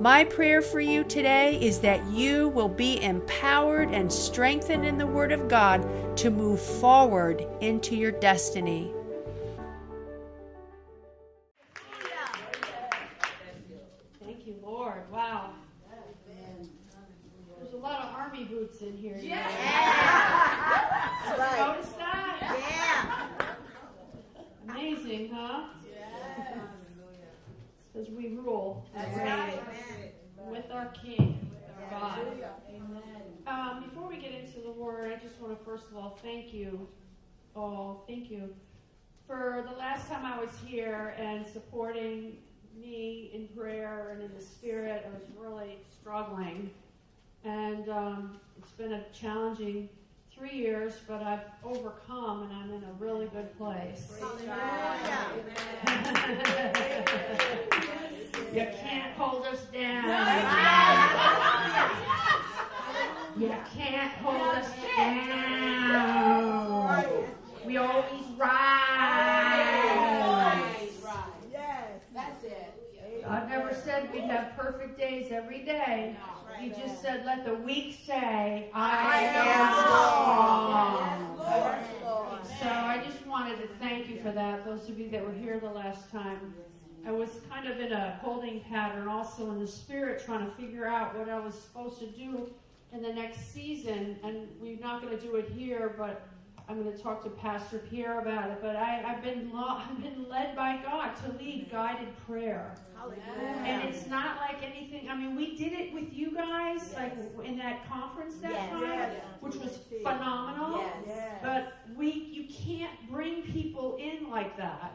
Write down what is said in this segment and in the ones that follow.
My prayer for you today is that you will be empowered and strengthened in the Word of God to move forward into your destiny. Thank you, Lord. Wow. There's a lot of army boots in here. Yeah. Have you Right. Notice that? Yeah. Amazing, huh? Because we rule and That's reign right. with our King, with our God. Um, before we get into the word, I just want to first of all thank you all, thank you for the last time I was here and supporting me in prayer and in the spirit. I was really struggling, and um, it's been a challenging three years, but I've overcome and I'm in a really good place. you can't hold us down. You can't hold us down. We always rise. Yes. That's it. God never said we'd have perfect days every day. He just said, let the weak say, I am strong. Yes, Lord. So I just wanted to thank you for that. Those of you that were here the last time. I was kind of in a holding pattern also in the spirit trying to figure out what I was supposed to do in the next season. And we're not going to do it here, but I'm going to talk to Pastor Pierre about it. But I, I've been lo- I've been led by God to lead guided prayer. And it's not like anything. I mean, we did it with you guys, like in that conference that Yes. time, Yes. which was phenomenal. Yes. But we, you can't bring people in like that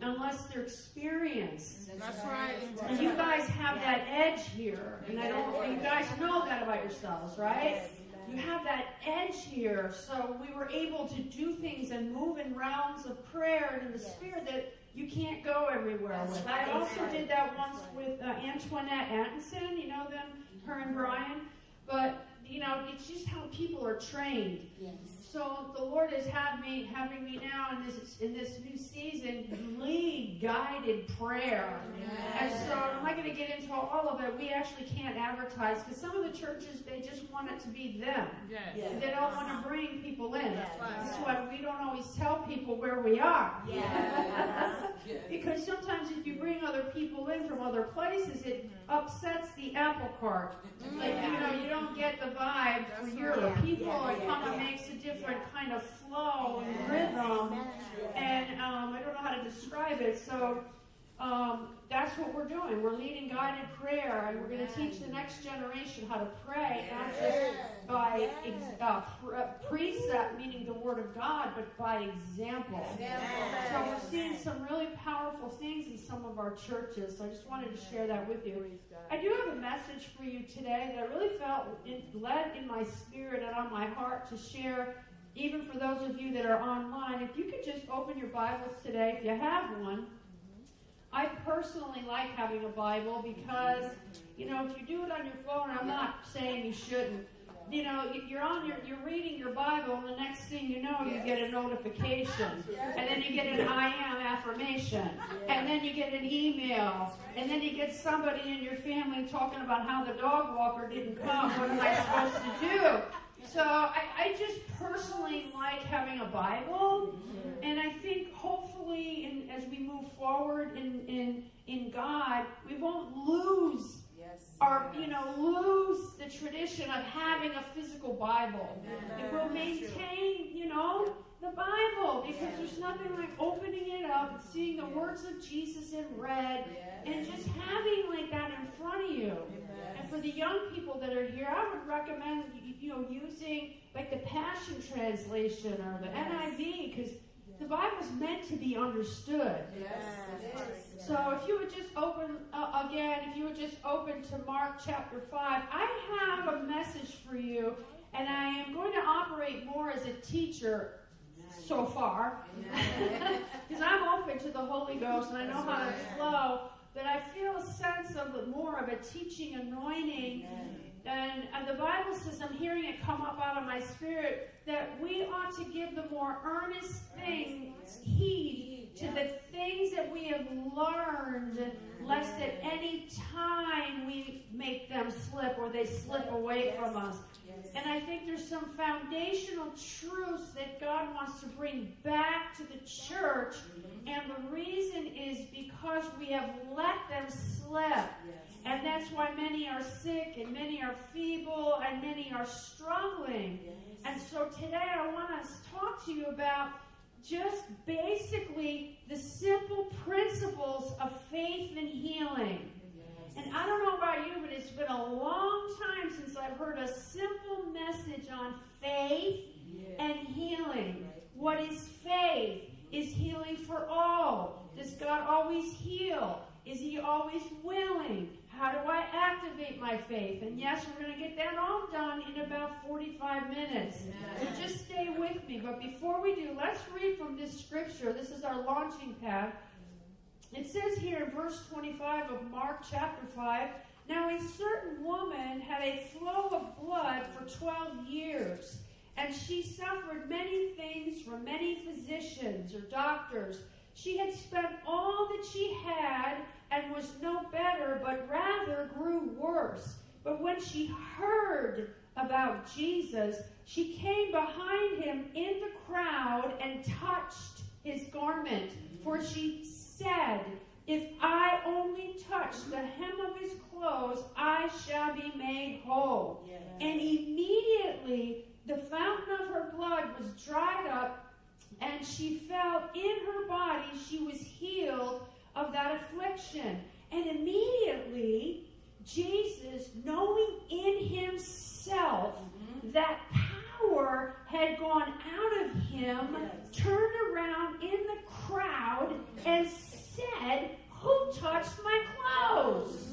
unless they're experienced. That's right. And you guys have that edge here, and I don't. You guys know that about yourselves, right? You have that edge here, so we were able to do things and move in realms of prayer and in the spirit that you can't go everywhere with. I also did that once with uh, Antoinette Atkinson. You know them, her and Brian. But you know, it's just how people are trained. So the Lord has had me having me now in this in this new season lead guided prayer. And so I'm not going to get into all of it. We actually can't advertise because some of the churches they just want it to be them. Yes, They don't want to bring people in. That's why we don't always tell people where we are. Yes. Because sometimes if you bring other people in from other places, it mm-hmm. upsets the apple cart. Like, you know, you don't get the vibe for your people. Yeah. It kind of makes a different kind of flow and rhythm. And um, I don't know how to describe it. So um, that's what we're doing. We're leading guided prayer, and we're going to teach the next generation how to pray, not just by ex- uh, uh, precept, meaning the Word of God, but by example. So we're seeing some really powerful things in some of our churches. So I just wanted to share that with you. I do have a message for you today that I really felt in, led in my spirit and on my heart to share, even for those of you that are online. If you could just open your Bibles today, if you have one. I personally like having a Bible because, you know, if you do it on your phone, I'm not saying you shouldn't. You know, you- you're on your, you're reading your Bible, and the next thing you know, you get a notification, and then you get an I am affirmation, and then you get an email, and then you get somebody in your family talking about how the dog walker didn't come. What am I supposed to do? So I, I just personally like having a Bible, and I think hopefully, in, as we move forward in, in in God, we won't lose our you know lose the tradition of having a physical Bible. It will maintain you know the Bible because there's nothing like opening it up and seeing the words of Jesus in red and just having like that in front of you. And for the young people that are here, I would recommend you- you know using like the Passion Translation or the NIV because the Bible's meant to be understood. Yes, So if you would just open uh, again, if you would just open to Mark chapter 5, I have a message for you, and I am going to operate more as a teacher so far. Because I'm open to the Holy Ghost and I know how to flow, but I feel a sense of the, more of a teaching anointing. And, and the Bible says, I'm hearing it come up out of my spirit, that we ought to give the more earnest things heed to the things that we have learned, lest at any time we make them slip or they slip away from us. And I think there's some foundational truths that God wants to bring back to the church. And the reason is because we have let them slip. And that's why many are sick and many are feeble and many are struggling. And so today I want to talk to you about just basically the simple principles of faith and healing. And I don't know about you, but it's been a long time since I've heard a simple message on faith and healing. What is faith? Is healing for all? Does God always heal? Is He always willing? How do I activate my faith? And yes, we're going to get that all done in about 45 minutes. So just stay with me. But before we do, let's read from this scripture. This is our launching pad. It says here in verse 25 of Mark chapter 5 Now a certain woman had a flow of blood for 12 years, and she suffered many things from many physicians or doctors. She had spent all that she had and was no better, but rather grew worse. But when she heard about Jesus, she came behind him in the crowd and touched his garment. For she said, If I only touch the hem of his clothes, I shall be made whole. Yes. And immediately the fountain of her blood was dried up, and she felt in her body she was healed of that affliction. And immediately, Jesus, knowing in himself mm-hmm. that power had gone out of him, yes. turned around in the crowd and said, Who touched my clothes?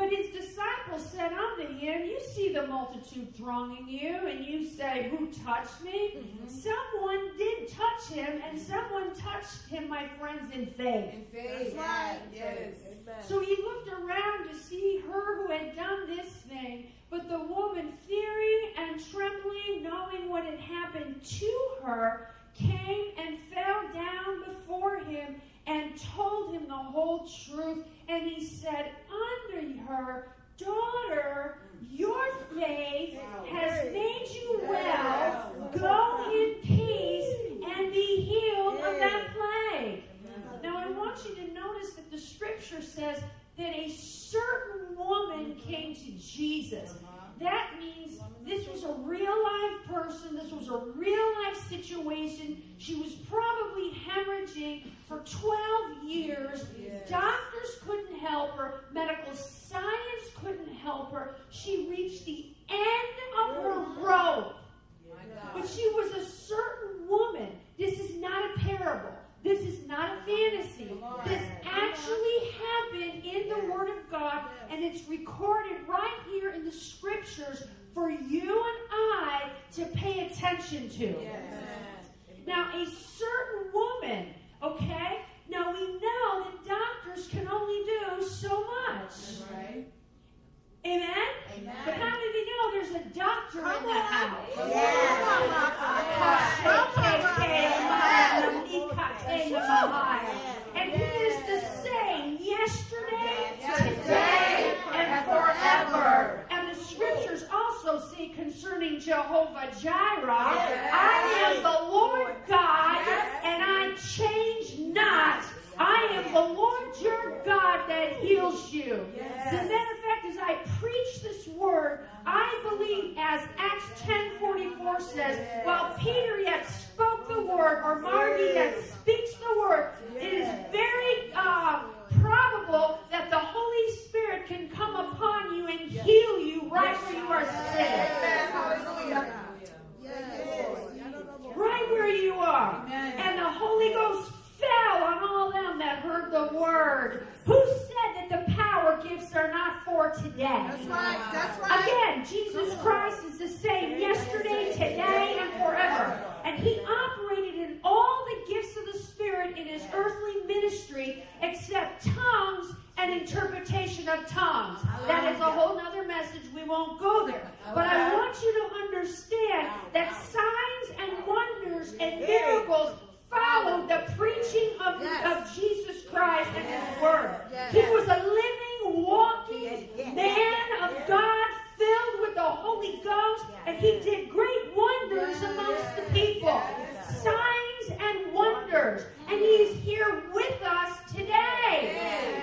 But his disciples said unto him, You see the multitude thronging you, and you say, Who touched me? Mm-hmm. Someone did touch him, and someone touched him, my friends, in faith. In faith. That's right. Yes. yes. So he looked around to see her who had done this thing. But the woman, fearing and trembling, knowing what had happened to her, came and fell down before him and told him the whole truth. And he said unto her, Daughter, your faith has made you well. Go in peace and be healed of that plague. Now, I want you to notice that the scripture says that a certain woman came to Jesus. That means this was a real life person. This was a real life situation. She was probably hemorrhaging for 12 years. Yes. Doctors couldn't help her. Medical science couldn't help her. She reached the end of her rope. But she was a certain woman. This is not a parable. This is not a fantasy. This actually happened in the Word of God, and it's recorded right here in the Scriptures for you and I to pay attention to. Now, a certain woman, okay? Now we know that doctors can only do so much. Right. Amen? Amen? But how many of you know there's a doctor Come in the house? And he is the same yesterday, today, and forever. And the scriptures also say concerning Jehovah Jireh, I am the Lord God, and I change not. I am the Lord your God that heals you. As a matter of fact, as I preach this word, I believe, as Acts 10:44 says, while Peter yet spoke the word, or Margie yet speaks the word, it is very uh, probable that the Holy Spirit can come upon you and heal you right where you are sitting. Right where you are. And the Holy Ghost fell on all them that heard the word. Who said that the power gifts are not for today? That's right. That's right. Again, Jesus Christ is the same yesterday, today, and forever. And he operated in all the gifts of the Spirit in his earthly ministry except tongues and interpretation of tongues. That is a whole other message. We won't go there. But I want you to understand that signs and wonders and miracles followed the preaching of, Yes. of Jesus Christ and His Word. Yes. He was a living, walking Yes. man of God filled with the Holy Ghost, and he did great wonders amongst the people. Yes. Signs and wonders. And he's here with us today.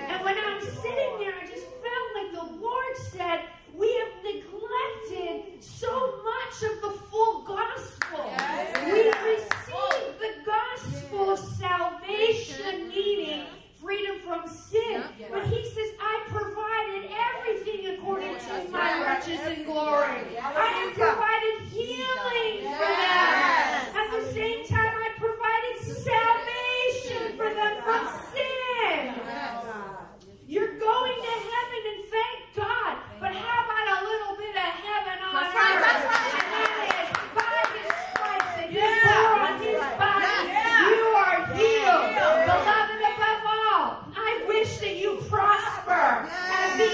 And when I'm sitting there, I just felt like the Lord said, We have neglected so much of the full gospel. Yes. We received the gospel of salvation, meaning freedom from sin. But he says, I provided everything according to my riches and glory. I have provided healing for them. At the same time, I provided salvation for them from sin. You're going to heaven and thank God. But how about a little bit of heaven on That's right, earth? that's right. And that is by his stripes that you Yeah, bore on his body. Yeah. You are healed. Yeah. Beloved above all, I wish that you prosper and be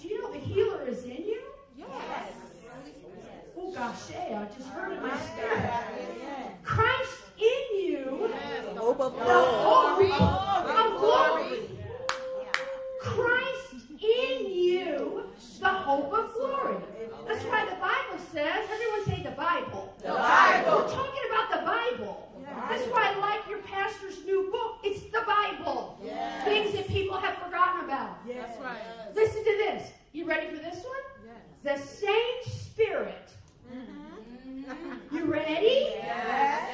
Do you know the healer is in you? Yes. Oh gosh, hey, I just heard in my spirit. Christ in you, the hope of glory. the same spirit. Mm-hmm. You ready? Yes.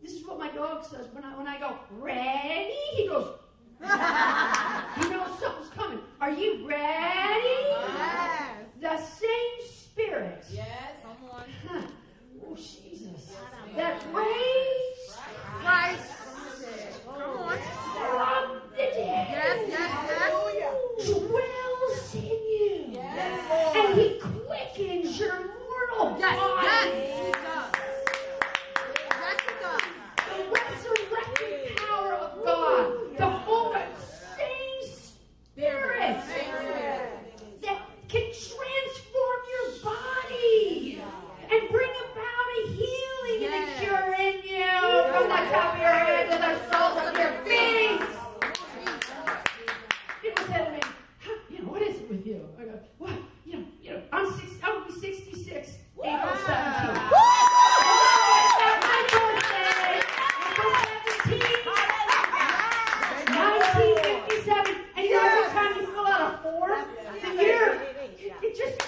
This is what my dog says when I when I go ready. He goes. he knows something's coming. Are you ready? Yes. The same spirit. Yes. Huh. Oh Jesus. That raised Christ from the dead. Dwells in you. And he quickens your mortal yes, body. Yes, yes. The resurrecting power of God, the Holy same Spirit that can transform your body and bring about a healing and a cure from the top of your head to the soles of your feet. People said to me, you know, what is it with you? I go, what? You know, you know, I'm six, I'll be 66, April 17th. The year, it, just, it.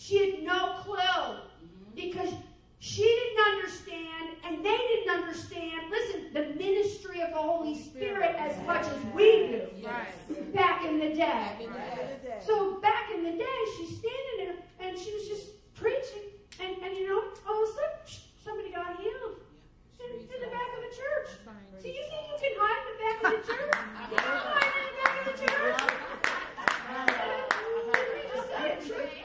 She had no clue because she didn't understand and they didn't understand, listen, the ministry of the Holy Spirit as much as we do right. back in the day. So back in the day, she's standing there and she was just preaching, and, and you know, all of a sudden, somebody got healed. In, in the back of a church. So you think you can hide in the back of the church? You can hide in the back of the church. Let me just say it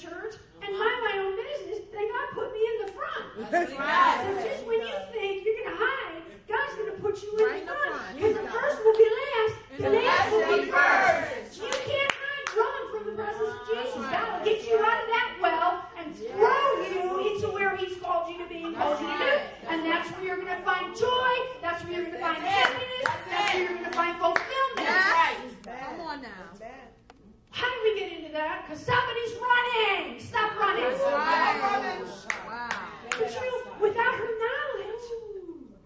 church and mind my own business. Then God put me in the front. So just when you think you're going to hide, God's going to put you in Right the the front. front. Because the first will be last, the And the last will be first. You can't hide run from the presence of Jesus. God will get you out of that well and throw you into where He's called you to be and called you to do. And that's where you're going to find joy. That's where you're going to find happiness. That's where you're going to find fulfillment. That's right. Come on now. How did we get into that? Because somebody's running. Stop running. Wow. But you know, without her knowledge,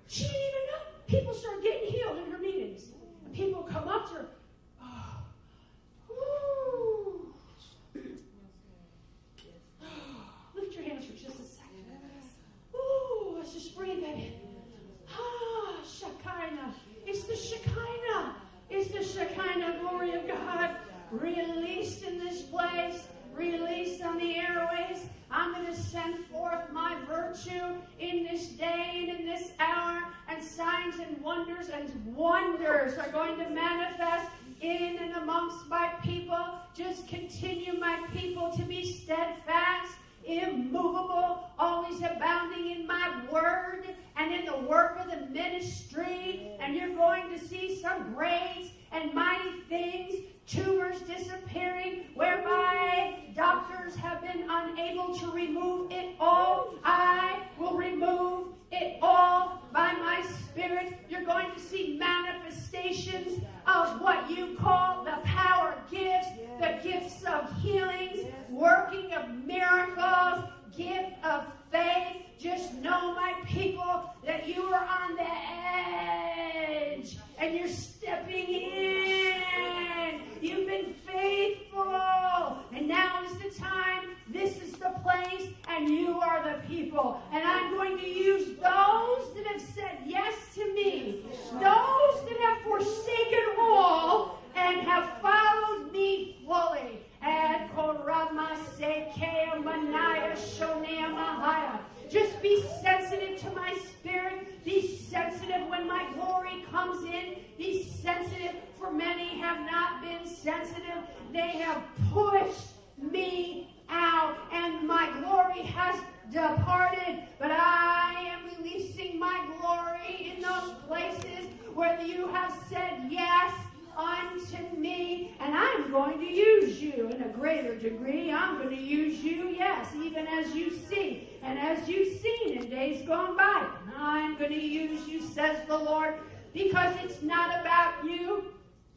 she didn't even know. People started getting healed in her meetings. And people come up to her. Oh, ooh. Lift your hands for just a second. Ooh, let's just breathe that in. Ah, Shekinah. It's the Shekinah. It's the Shekinah glory of God released in this place, released on the airways. I'm going to send forth my virtue in this day and in this hour, and signs and wonders and wonders are going to manifest in and amongst my people. Just continue, my people, to be steadfast immovable, always abounding in my word and in the work of the ministry. Some great and mighty things, tumors disappearing, whereby doctors have been unable to remove it all. I will remove it all by my spirit. You're going to see manifestations of what you call the power gifts, the gifts of healings, working of miracles, gift of faith. Just know, my people, that you are on the edge and you're stepping in. You've been faithful. And now is the time. This is the place, and you are the people. And I'm going to use those that have said yes to me, those that have forsaken all and have followed me fully. Just be sensitive to my spirit. Be sensitive when my glory comes in. Be sensitive, for many have not been sensitive. They have pushed me out, and my glory has departed. But I am releasing my glory in those places where you have said yes unto me, and I'm going to use you in a greater degree. I'm going to use you, yes, even as you see, and as you've seen in days gone by. I'm going to use you, says the Lord, because it's not about you.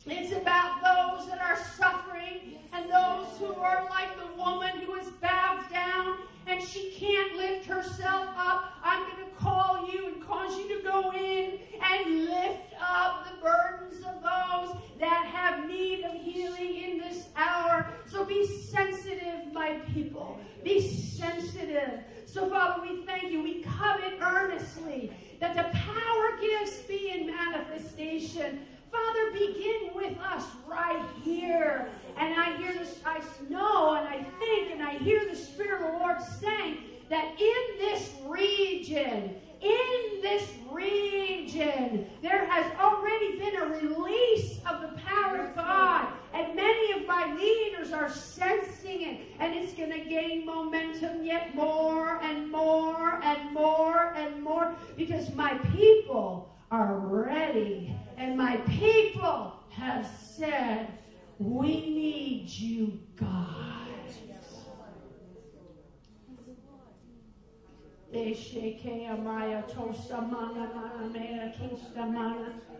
It's about those that are suffering and those who are like the woman who is bowed down and she can't lift herself up. I'm going to call you and cause you to go in and lift up the burdens of those that have need of healing in this hour. So be sensitive, my people. Be sensitive. So, Father, we thank you. We covet earnestly that the power gifts be in manifestation. Father, begin with us right here. And I hear this, I know and I think and I hear the Spirit of the Lord saying that in this region, in this region, there has already been a release of the power of God. And many of my leaders are sensing it. And it's going to gain momentum yet more and more and more and more because my people are ready. And my people have said, We need you, God.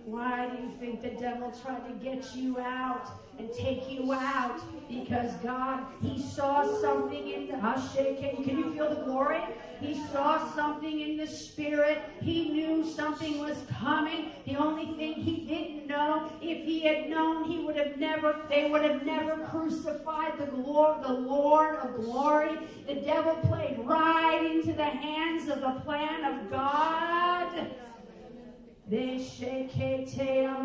Why do you think the devil tried to get you out and take you out? Because God, He saw something in the Can, can you feel the glory? He saw something in the spirit. He knew something was coming. The only thing he didn't know, if he had known, he would have never, they would have never crucified the Lord, the Lord of glory. The devil played right into the hands of the plan of God.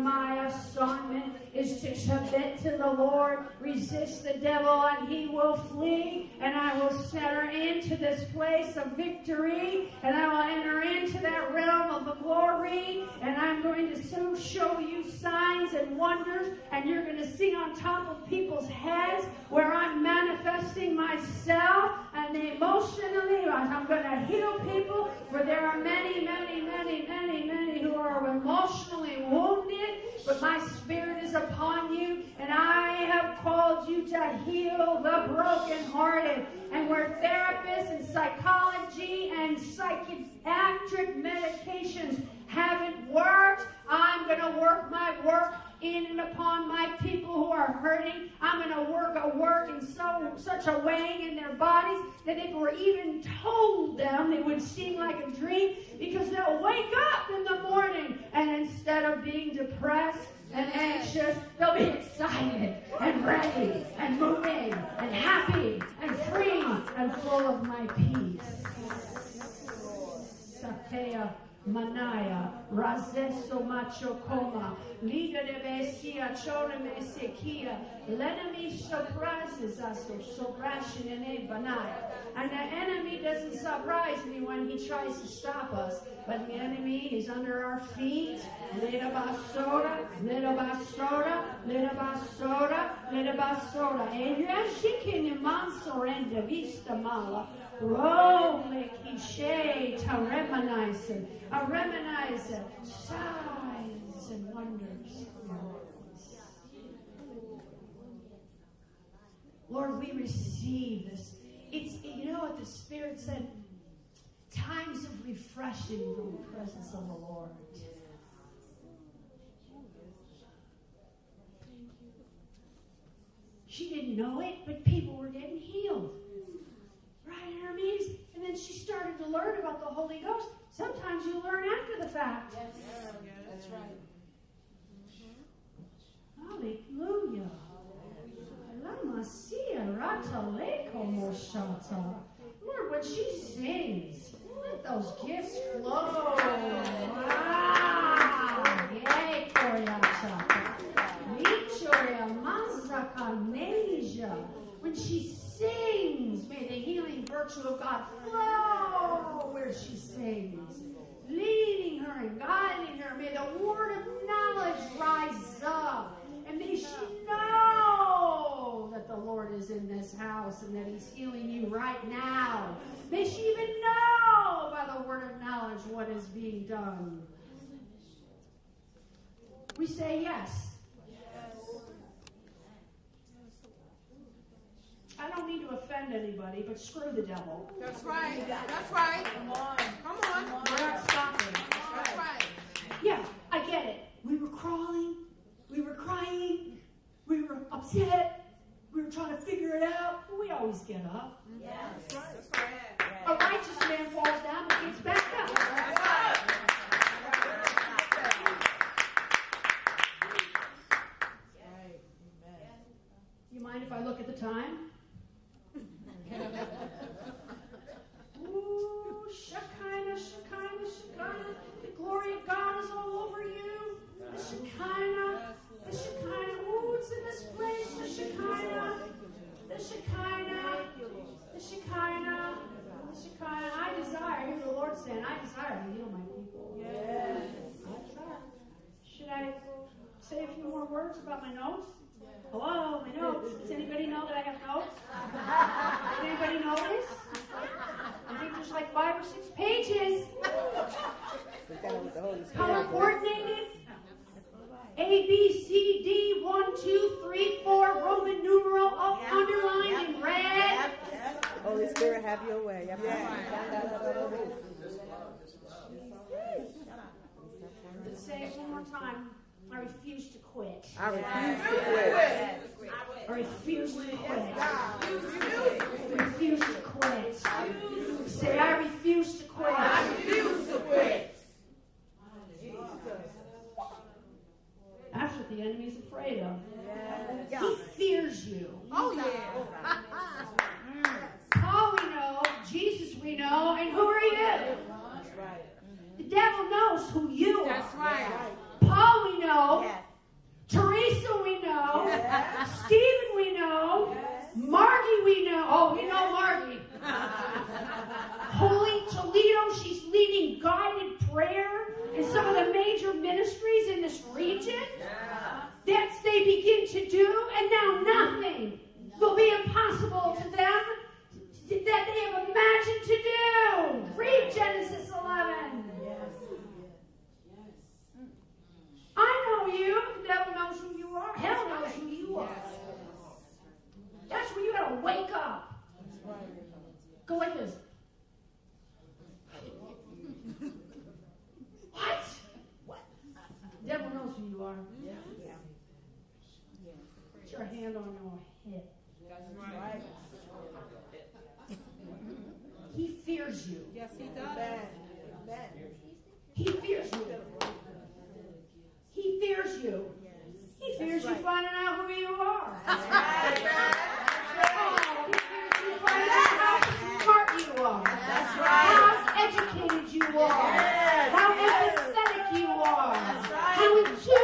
My assignment is to submit to the Lord, resist the devil, and he will flee. And I will set her into this place of victory, and I will enter into that realm of the glory. And I'm going to soon show you signs and wonders, and you're going to see on top of people's heads where I'm manifesting myself, and emotionally, I'm going to heal people. For there are many, many, many, many, many who are are emotionally wounded, but my spirit is upon you, and I have called you to heal the brokenhearted. And where therapists and psychology and psychiatric medications haven't worked, I'm going to work my work in and upon my people who are hurting. I'm going to work a work in so such a way in their bodies that if it were even told them, it would seem like a dream because they'll wake up in the morning and instead of being depressed and anxious, they'll be excited and ready and moving and happy and free and full of my peace. Sakea. Manaya, Razeso Macho Coma, Liga de Besia, Chore Mesekia, Lenemy surprises us, suppression in a Banaya. And the enemy doesn't surprise me when he tries to stop us, but the enemy is under our feet. Leda basoda, leda basoda, leda basoda, leda basoda. And you're shaking in manso rende vista mala. Rome kishe to remanize, a remanize, signs and wonders. Lord, we receive this. It's you know what the Spirit said. Times of refreshing from the presence of the Lord. She didn't know it, but people were getting healed her meetings. And then she started to learn about the Holy Ghost. Sometimes you learn after the fact. Yes, that's right. Hallelujah. Lord, when she sings, let those gifts flow. Wow. Yay, When she sings, may the healing virtue of God flow where she sings, leading her and guiding her. May the word of knowledge rise up. And may she know that the Lord is in this house and that He's healing you right now. May she even know by the word of knowledge what is being done. We say yes. I don't mean to offend anybody, but screw the devil. That's right. That's right. Come on. Come on. We're not stopping. That's right. Yeah, I get it. We were crawling. We were crying. We were upset. We were trying to figure it out. But we always get up. Yeah, that's right. That's right. A righteous man falls down but gets back up. That's right. You mind if I look at the time? Ooh, Shekinah, Shekinah, Shekinah. Glory of God is all over you. The Shekinah, the Shekinah. Ooh, it's in this place. The Shekinah, the Shekinah, the Shekinah, the Shekinah. I desire, hear the Lord saying, I desire to heal my people. Yes. I desire. Should I say a few more words about my notes? Hello, my notes. Does anybody know that I have notes? Does anybody notice? I think there's like five or six pages. Color coordinated. A, B, C, D, one, two, three, four, Roman numeral, up, underlined in red. Holy Spirit, have your way. Let's say it one more time. I refuse to quit. I refuse to quit. I refuse to quit. I refuse to quit. Say, I refuse to quit. I refuse to quit. That's what the enemy's afraid of. He fears you. Oh, yeah. Paul, we know. Jesus, we know. And who are you? That's right. The devil knows who you are. That's right. Paul we know. Yes. Teresa we know. Yes. Stephen we know. Yes. Margie we know. Oh, we know Margie. Holy Toledo, she's leading guided prayer in some of the major ministries in this region. Yes, That's they begin to do, and now nothing will be impossible to them that they have imagined to do. Read Genesis 11. I know you. The devil knows who you are. Hell knows who you are. That's where you gotta wake up. Go like this. what? What? Devil knows who you are. Yeah. yeah. Put your hand on your hip. Right. he fears you. Yes, he does. He fears you fears you. Yes. He fears you finding out who you are. That's right. That's right. He fears you finding out how smart you are. That's right. How educated you are. Yes. How empathetic you are. How acute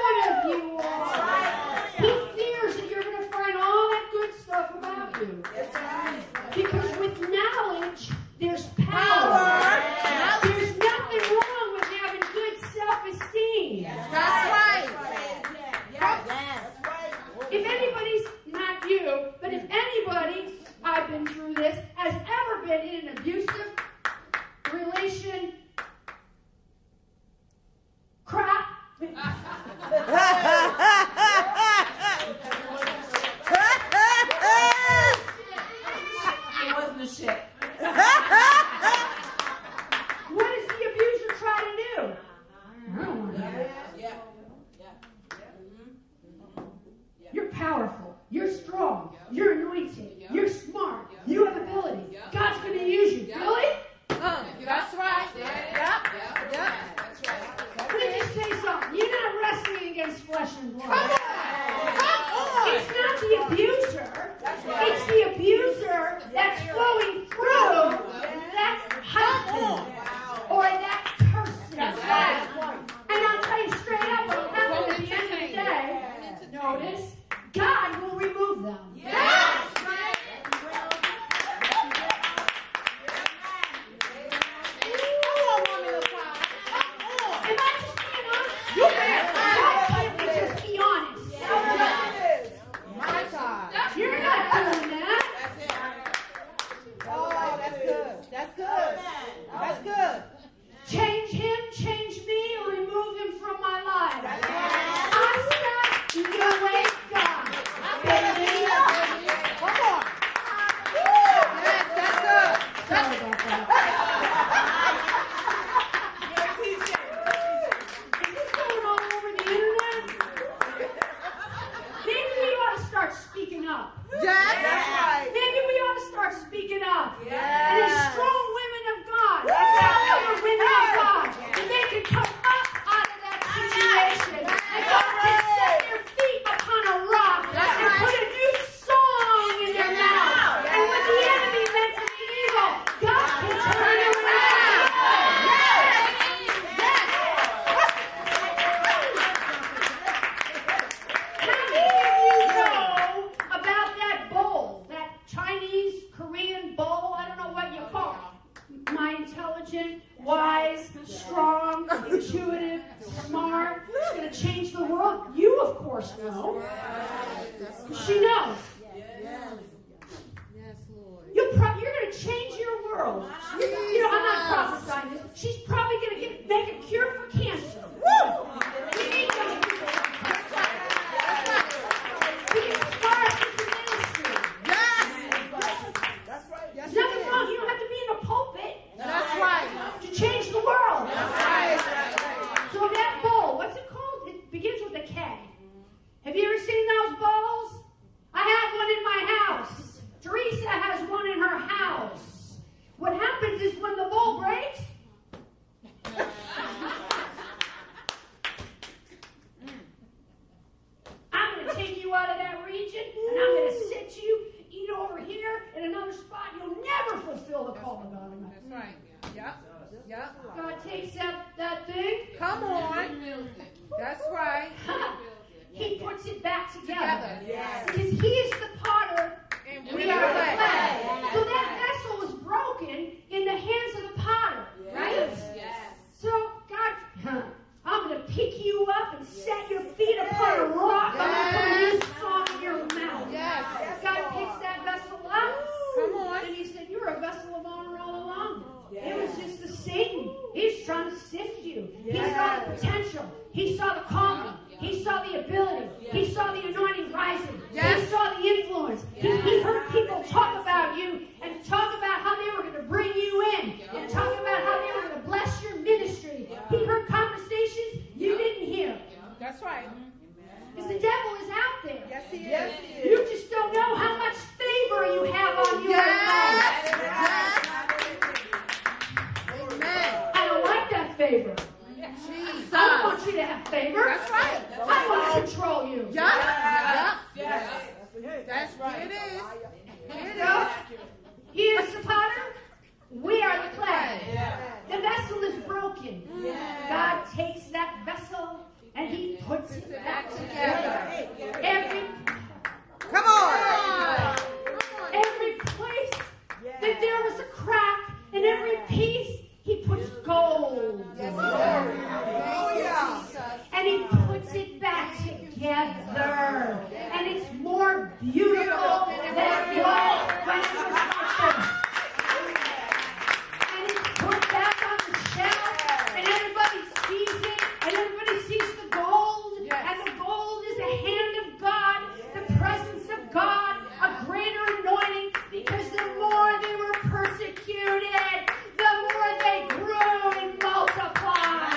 the more they grew and multiplied.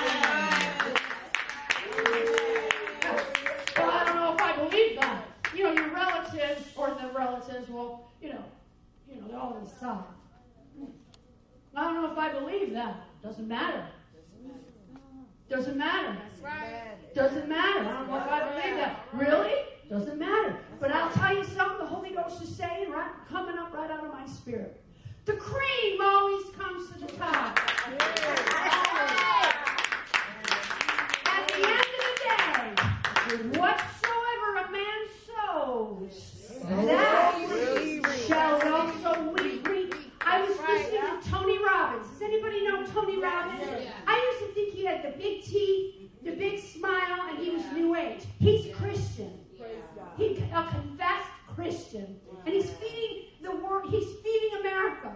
Well, I don't know if I believe that. You know, your relatives or the relatives will, you know, you know, they're all inside. I don't know if I believe that. Doesn't matter. Doesn't matter. Doesn't matter. I don't know if I believe that. Really? Doesn't matter. But I'll tell you something the Holy Ghost is saying, right, coming up right out of my spirit. The cream always comes to the top. At the end of the day, whatsoever a man sows, that shall also we reap. I was listening to Tony Robbins. Does anybody know Tony Robbins? I used to think he had the big teeth, the big smile, and he was New Age. He's Christian. He a confessed Christian, and he's feeding the world. He's feeding America.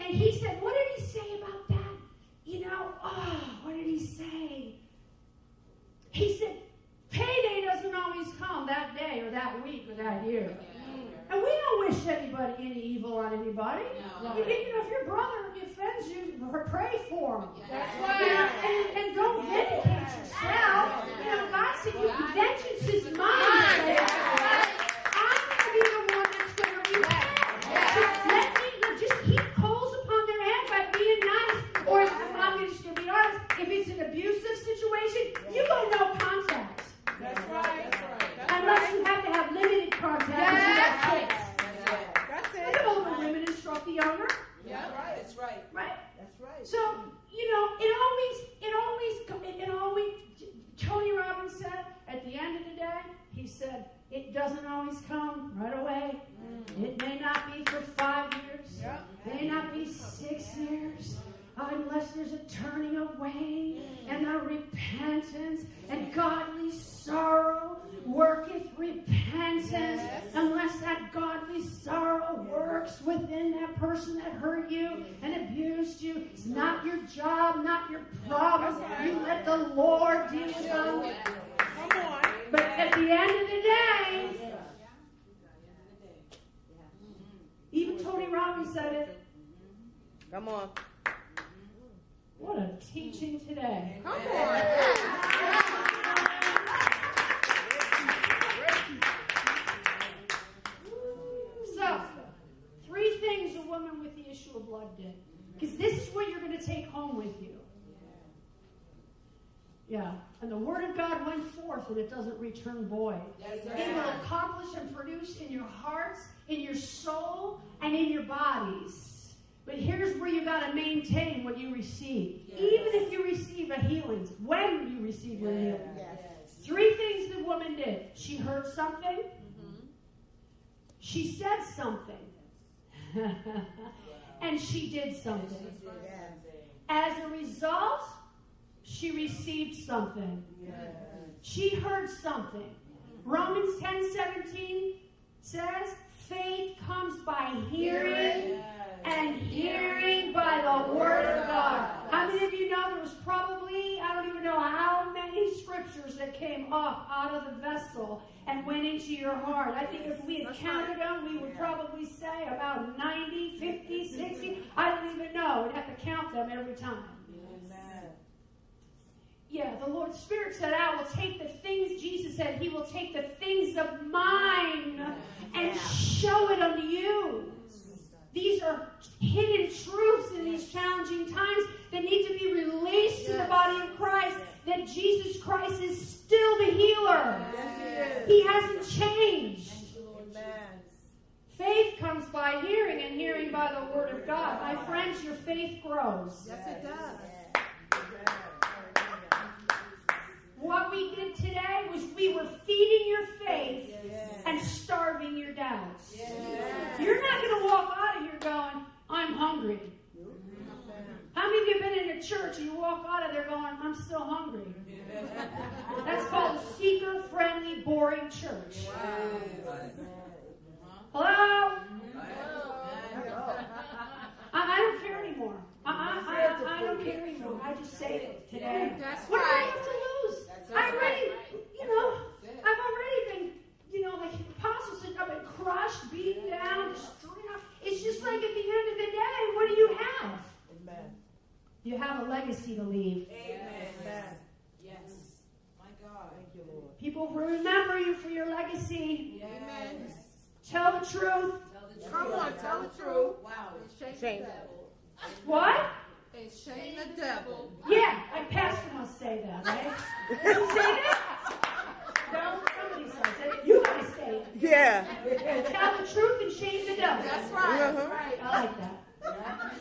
And he said, "What did he say about that? You know, oh, what did he say? He said, payday doesn't always come that day or that week or that year. And we don't wish anybody any evil on anybody. No. You, you know, if your brother offends you, pray for him. That's You know, and, and don't vindicate yourself. You know, God said, you, vengeance is mine. I'm going to be the it. can hold the women and stroke the younger, Yeah. Right. That's right. right? That's right. So, you know, it always, it always, it, it always, Tony Robbins said, at the end of the day, he said, it doesn't always come right away. It may not be for five years. Yeah. May not be six years. Unless there's a turning away and a repentance and godly sorrow worketh repentance. Yes. Unless that godly sorrow works within that person that hurt you and abused you, it's not your job, not your problem. You let the Lord deal with them. But at the end of the day, even Tony Robbins said it. Come on. What a teaching today. Come on. So, three things a woman with the issue of blood did. Because this is what you're going to take home with you. Yeah. And the word of God went forth and it doesn't return void. It will accomplish and produce in your hearts, in your soul, and in your bodies. But here's where you got to maintain what you receive. Even if you receive a healing, when you receive your healing. Three things the woman did. She heard something. Mm-hmm. She said something. and she did something. As a result, she received something. She heard something. Romans 10 17 says, faith comes by hearing and hearing by the word of God. How many of you know there was probably, I don't even know how many scriptures that came up out of the vessel and went into your heart? I think if we had counted them, we would probably say about 90, 50, 60. I don't even know. We'd have to count them every time. Yeah, the Lord Spirit said, I will take the things, Jesus said, He will take the things of mine and show it unto you. These are hidden truths in these challenging times that need to be released to the body of Christ that Jesus Christ is still the healer. He hasn't changed. Faith comes by hearing, and hearing by the Word of God. My friends, your faith grows. Yes, it does. What we did today was we were feeding your faith and starving your doubts. You're not going to walk out of here going, I'm hungry. How many of you have been in a church and you walk out of there going, I'm still hungry? That's called a seeker friendly, boring church. Hello? I, I don't care anymore. I, I, I, I don't care anymore. I just say it today. That's what do I right. have to lose? I already, you know, I've already been, you know, like the apostle said, I've been crushed, beaten down, destroyed. It's just like at the end of the day, what do you have? You have a legacy to leave. Amen. Amen. Yes. My God. Thank you, Lord. People will remember you for your legacy. Amen. Tell the truth. Come on, tell the truth. Wow. And shame Shame. The devil. What? And shame the devil. Yeah, a pastor must say that, right? You say that? No, somebody says it. You guys say it. Yeah. Tell the truth and shame the devil. That's right. Uh-huh. Right. I like that.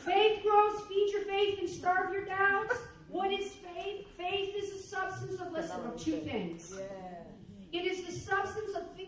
Faith grows, feed your faith and starve your doubts. What is faith? Faith is the substance of, listen, of two things. It is the substance of things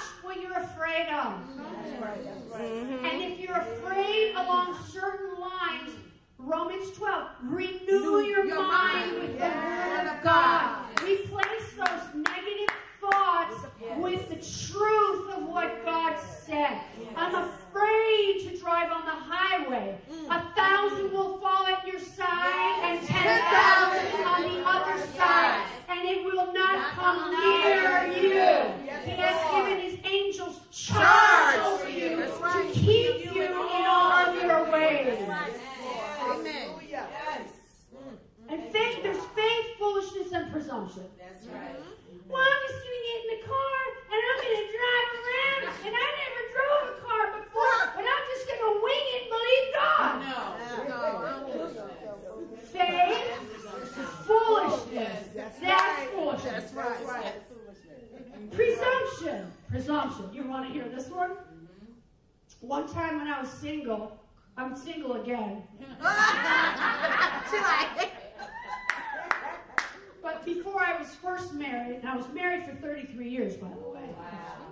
Watch what you're afraid of. Mm-hmm. And if you're afraid along certain lines, Romans 12, renew your, your mind mind. with the Yes. Word of God. Replace those negative thoughts with the truth of what God said. I'm afraid to drive on the highway. A thousand will fall at your side and ten thousand they will not come near you. He has given his angels charge over you to keep you in all of your ways. Amen. And faith, there's faith, foolishness, and presumption. That's right. Well, I'm just going to get in the car and I'm going to drive around. And I never drove a car before, but I'm just going to wing it and believe God. No. no. Say foolishness. That's, That's foolishness. That's right. That's right. Presumption. Presumption. You want to hear this one? One time when I was single, I'm single again. but before I was first married, and I was married for 33 years, by the way. Wow.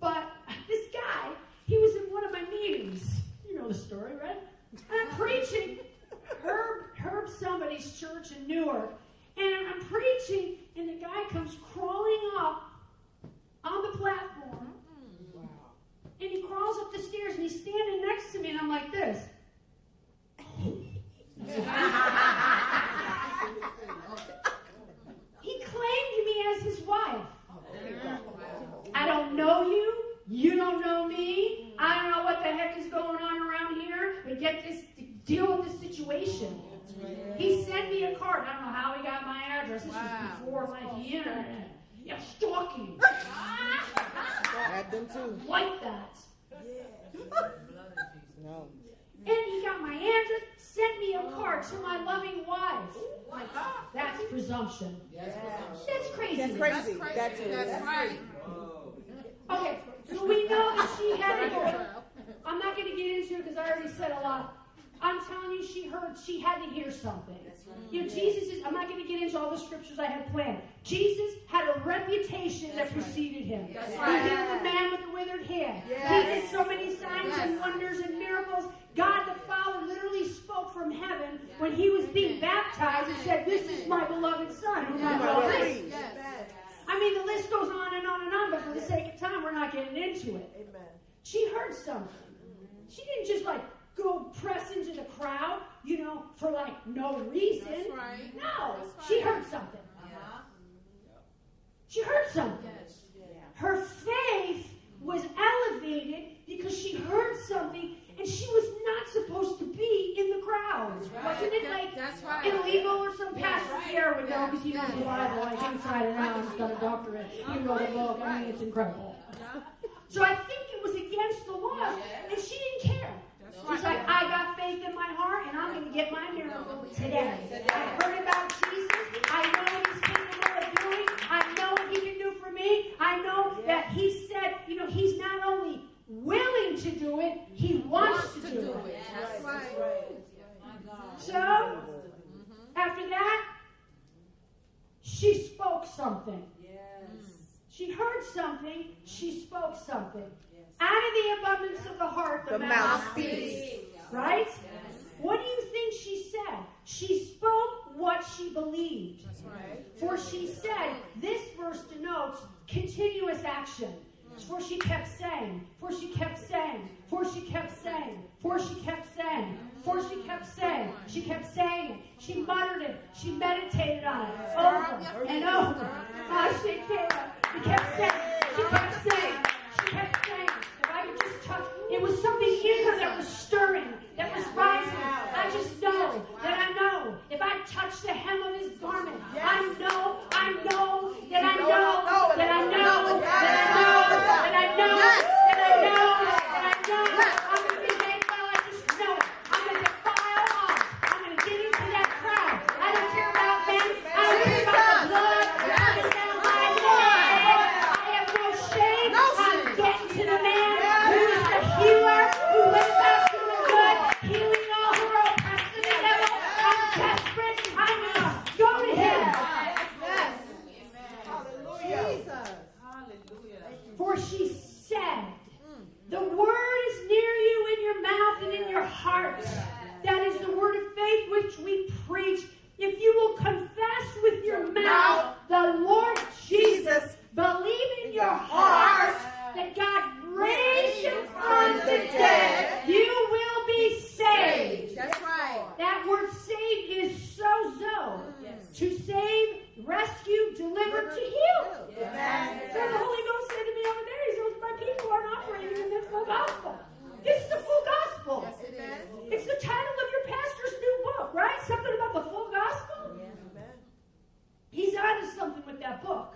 But this guy, he was in one of my meetings. You know the story, right? And I'm preaching. Herb, Herb somebody's church in Newark. And I'm preaching, and the guy comes crawling up on the platform. And he crawls up the stairs, and he's standing next to me, and I'm like this. He claimed me as his wife. I don't know you. You don't know me. I don't know what the heck is going on around here. But get this, deal with this situation. He sent me a card. I don't know how he got my address. This was before like the internet. Yeah, stalking. Had them too. Like that. No. And he got my address, sent me a card to my loving wife. Like, that's presumption. That's crazy. That's crazy. That's it. That's right. Okay, so we know that she had hear. I'm not going to get into it because I already said a lot. I'm telling you, she heard, she had to hear something. You know, Jesus is, I'm not going to get into all the scriptures I had planned. Jesus had a reputation that preceded him. He right. healed the man with the withered hand. He did so many signs and wonders and miracles. God the Father literally spoke from heaven when he was being baptized and said, This is my beloved Son, whom I. Please. I mean, the list goes on and on and on, but for the sake of time, we're not getting into it. Amen. She heard something. She didn't just like go press into the crowd, you know, for like no reason. That's right. No, That's she heard something. Uh-huh. She heard something. Her faith was elevated because she heard something and she was not supposed to be in the crowd. Wasn't it like That's right. illegal or some pastor here would know because he knows the Bible like inside and out. He's got a doctorate. He wrote a book. I mean, it's incredible. So I think it was against the laws, and she didn't care. She's like, I got faith in my heart, and I'm going to get my miracle today. I heard about Jesus. I know what he's capable of doing. I know what he can do for me. I know that he said, you know, he's not only willing to do it, he wants to do it. That's right. So, after that, she spoke something. She heard something, she spoke something. Out of the abundance of the heart, the, The mouth mouth speaks. Right? What do you think she said? She spoke what she believed. That's right. For she said, this verse denotes continuous action. For she kept saying, for she kept saying, for she kept saying, for she kept saying, for she kept saying, she kept saying it. She muttered it. She meditated on it over and over. Ah, she kept she kept saying, she kept saying, she kept saying. If I could just touch, it was something in her that was stirring, that was rising. I just know that I know if I touch the hem of his garment, I know, I know that I know that I know that I know that I know that I know that I know I'm gonna be made well. I just know it. I'm gonna defile on. I'm gonna get into that crowd. I don't care about men. I don't care about the blood. I'm gonna down my leg. I have no shame. I'm getting to the man who is the healer, who went back to the good, healing all who are oppressed of the devil. I'm desperate. I'm gonna go to him. For she said, The word is near you in your mouth and in your heart. That is the word of faith which we preach. If you will confess with your mouth the Lord Jesus, believe in your heart that God raised him from the dead, you will be saved. That's right. That word saved is sozo. To save, rescue, deliver, to heal. So the Holy Ghost said to me over there, he says, my people aren't operating in the full gospel. This is the full gospel. Yes, it is. It's the title of your pastor's new book, right? Something about the full gospel. He's onto something with that book.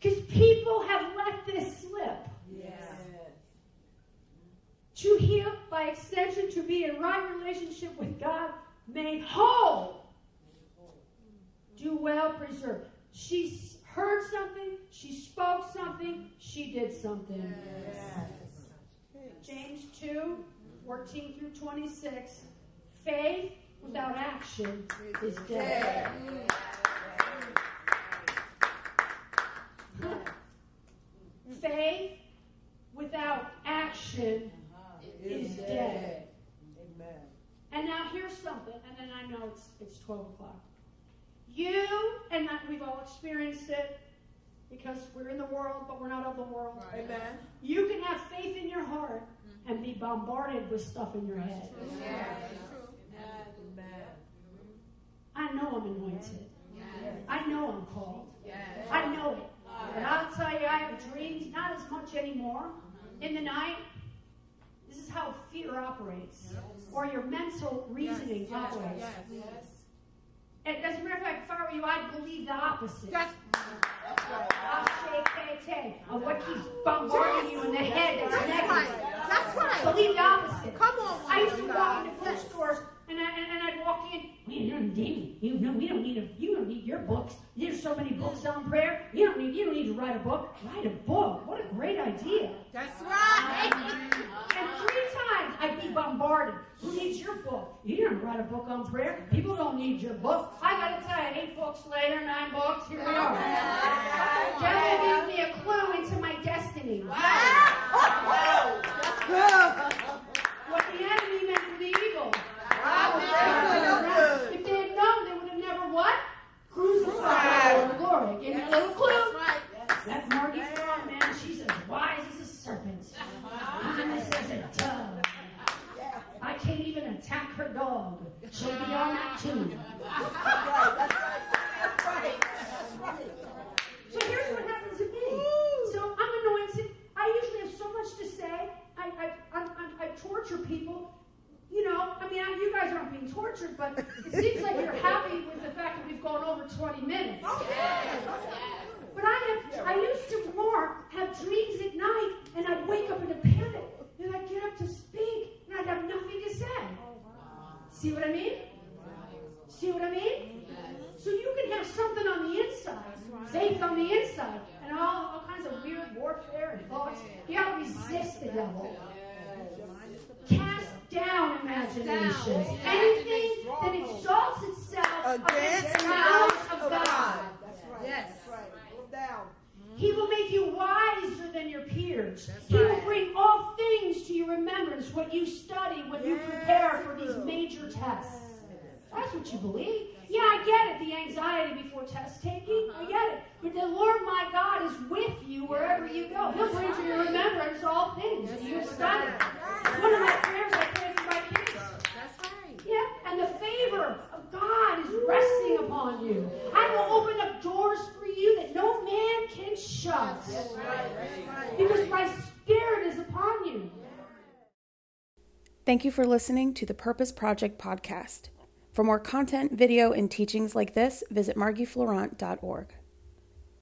Because people have let this slip. To heal, by extension, to be in right relationship with God, made whole. Do well, preserve. She heard something, she spoke something, she did something. James 2, 14 through 26. Faith without action is dead. Faith without action is dead. Amen. And now here's something, and then I know it's, it's 12 o'clock. You, and I, we've all experienced it because we're in the world, but we're not of the world. Amen. You can have faith in your heart and be bombarded with stuff in your head. I know I'm anointed. I know I'm called. Yes. I know it. But I'll tell you, I have dreams, not as much anymore. In the night, this is how fear operates, or your mental reasoning operates. Yes, yes. And as a matter of fact, if I were you, I'd believe the opposite. Of what keeps bombarding you in the head that's That's negative. right. That's right. Believe the opposite. Come on, I used to woman walk God. into bookstores and, I, and, and I'd walk in. Man, you're Davy. You know we don't need a you don't need your books. There's so many books on prayer. You don't need you don't need to write a book. Write a book. What a great idea. That's right. And three times I'd be bombarded. Who needs your book? You didn't write a book on prayer. People don't need your book. I gotta tell you, eight books later, nine books, here we are. Devil gives me a clue into my destiny. What Thank you for listening to the Purpose Project podcast. For more content, video, and teachings like this, visit margieflorent.org.